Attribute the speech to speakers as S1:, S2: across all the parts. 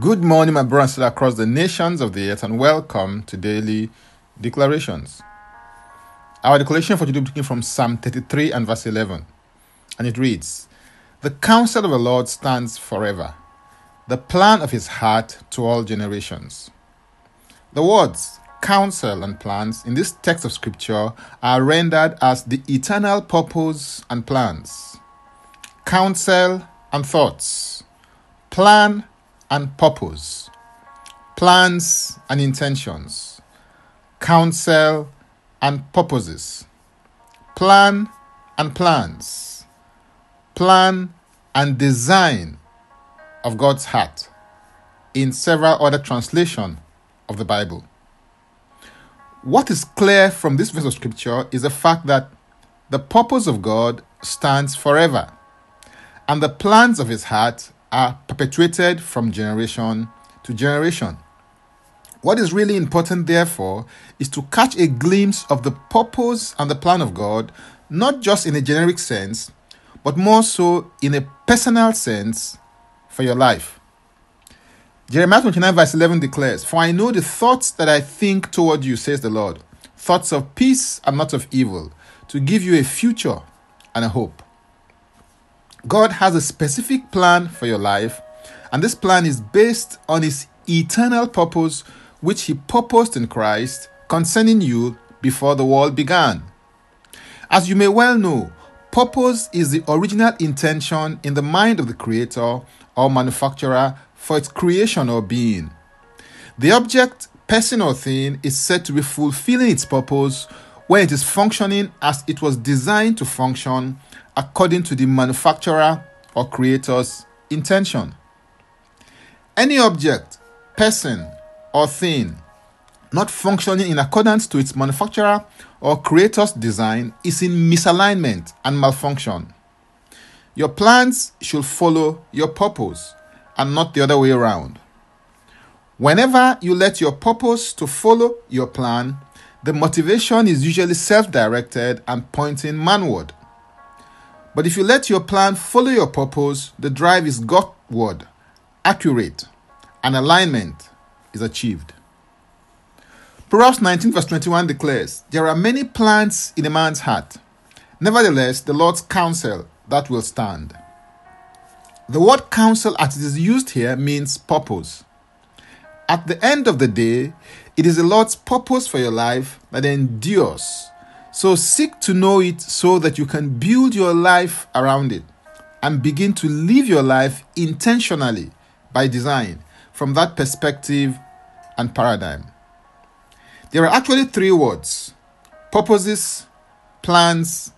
S1: Good morning, my brothers across the nations of the earth, and welcome to Daily Declarations. Our declaration for today is taken from Psalm 33 and verse 11, and it reads The counsel of the Lord stands forever, the plan of his heart to all generations. The words counsel and plans in this text of scripture are rendered as the eternal purpose and plans, counsel and thoughts, plan and purpose, plans and intentions, counsel and purposes, plan and plans, plan and design of God's heart in several other translations of the Bible. What is clear from this verse of scripture is the fact that the purpose of God stands forever, and the plans of his heart are perpetuated from generation to generation. What is really important, therefore, is to catch a glimpse of the purpose and the plan of God, not just in a generic sense, but more so in a personal sense for your life. Jeremiah 29, verse 11 declares, For I know the thoughts that I think toward you, says the Lord, thoughts of peace and not of evil, to give you a future and a hope. God has a specific plan for your life, and this plan is based on His eternal purpose, which He purposed in Christ concerning you before the world began. As you may well know, purpose is the original intention in the mind of the creator or manufacturer for its creation or being. The object, person, or thing is said to be fulfilling its purpose when it is functioning as it was designed to function according to the manufacturer or creator's intention. Any object, person, or thing not functioning in accordance to its manufacturer or creator's design is in misalignment and malfunction. Your plans should follow your purpose and not the other way around. Whenever you let your purpose to follow your plan, the motivation is usually self-directed and pointing manward. But if you let your plan follow your purpose, the drive is Godward, accurate, and alignment is achieved. Proverbs 19, verse 21 declares, There are many plans in a man's heart. Nevertheless, the Lord's counsel that will stand. The word counsel, as it is used here, means purpose. At the end of the day, it is the Lord's purpose for your life that endures so seek to know it so that you can build your life around it and begin to live your life intentionally by design from that perspective and paradigm. There are actually three words purposes, plans,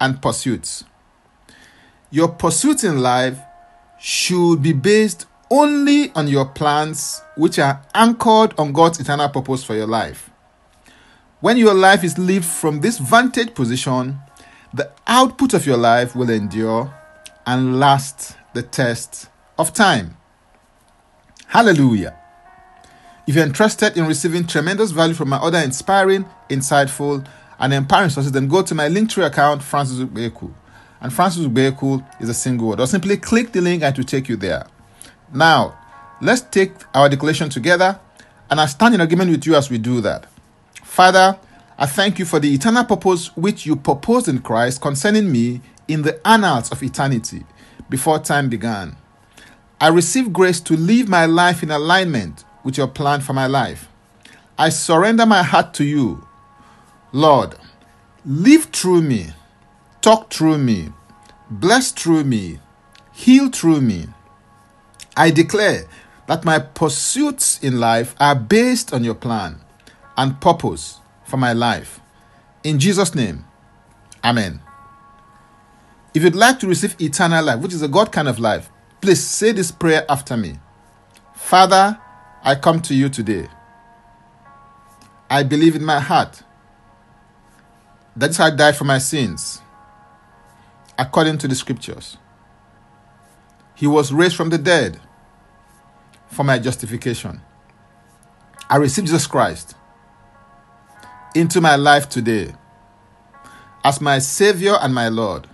S1: and pursuits. Your pursuits in life should be based only on your plans, which are anchored on God's eternal purpose for your life. When your life is lived from this vantage position, the output of your life will endure and last the test of time. Hallelujah. If you're interested in receiving tremendous value from my other inspiring, insightful, and empowering sources, then go to my Linktree account, Francis Ubeku. And Francis Ubeku is a single word. Or simply click the link and it will take you there. Now, let's take our declaration together, and I stand in agreement with you as we do that. Father, I thank you for the eternal purpose which you proposed in Christ concerning me in the annals of eternity before time began. I receive grace to live my life in alignment with your plan for my life. I surrender my heart to you. Lord, live through me, talk through me, bless through me, heal through me. I declare that my pursuits in life are based on your plan and purpose for my life. In Jesus' name, Amen. If you'd like to receive eternal life, which is a God kind of life, please say this prayer after me Father, I come to you today. I believe in my heart that Jesus died for my sins according to the scriptures. He was raised from the dead for my justification. I receive Jesus Christ into my life today as my Savior and my Lord.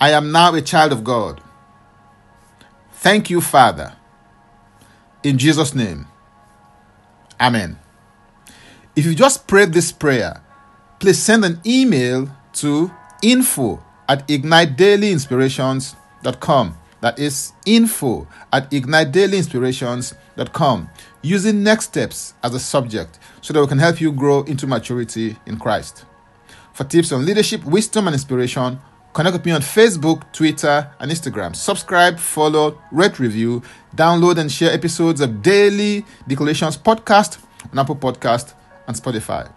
S1: I am now a child of God. Thank you, Father, In Jesus' name. Amen. If you just prayed this prayer, please send an email to info at ignitedailyinspirations.com. That is info at ignitedailyinspirations.com using next steps as a subject so that we can help you grow into maturity in Christ. For tips on leadership, wisdom, and inspiration, connect with me on Facebook, Twitter, and Instagram. Subscribe, follow, rate, review, download, and share episodes of Daily Declarations podcast on Apple Podcast and Spotify.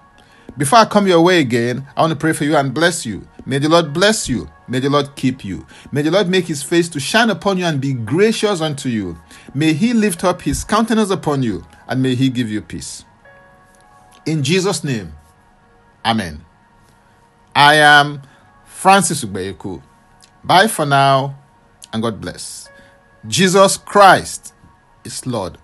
S1: Before I come your way again, I want to pray for you and bless you. May the Lord bless you. May the Lord keep you. May the Lord make his face to shine upon you and be gracious unto you. May he lift up his countenance upon you and may he give you peace. In Jesus' name, Amen. I am Francis Ubeyeku. Bye for now and God bless. Jesus Christ is Lord.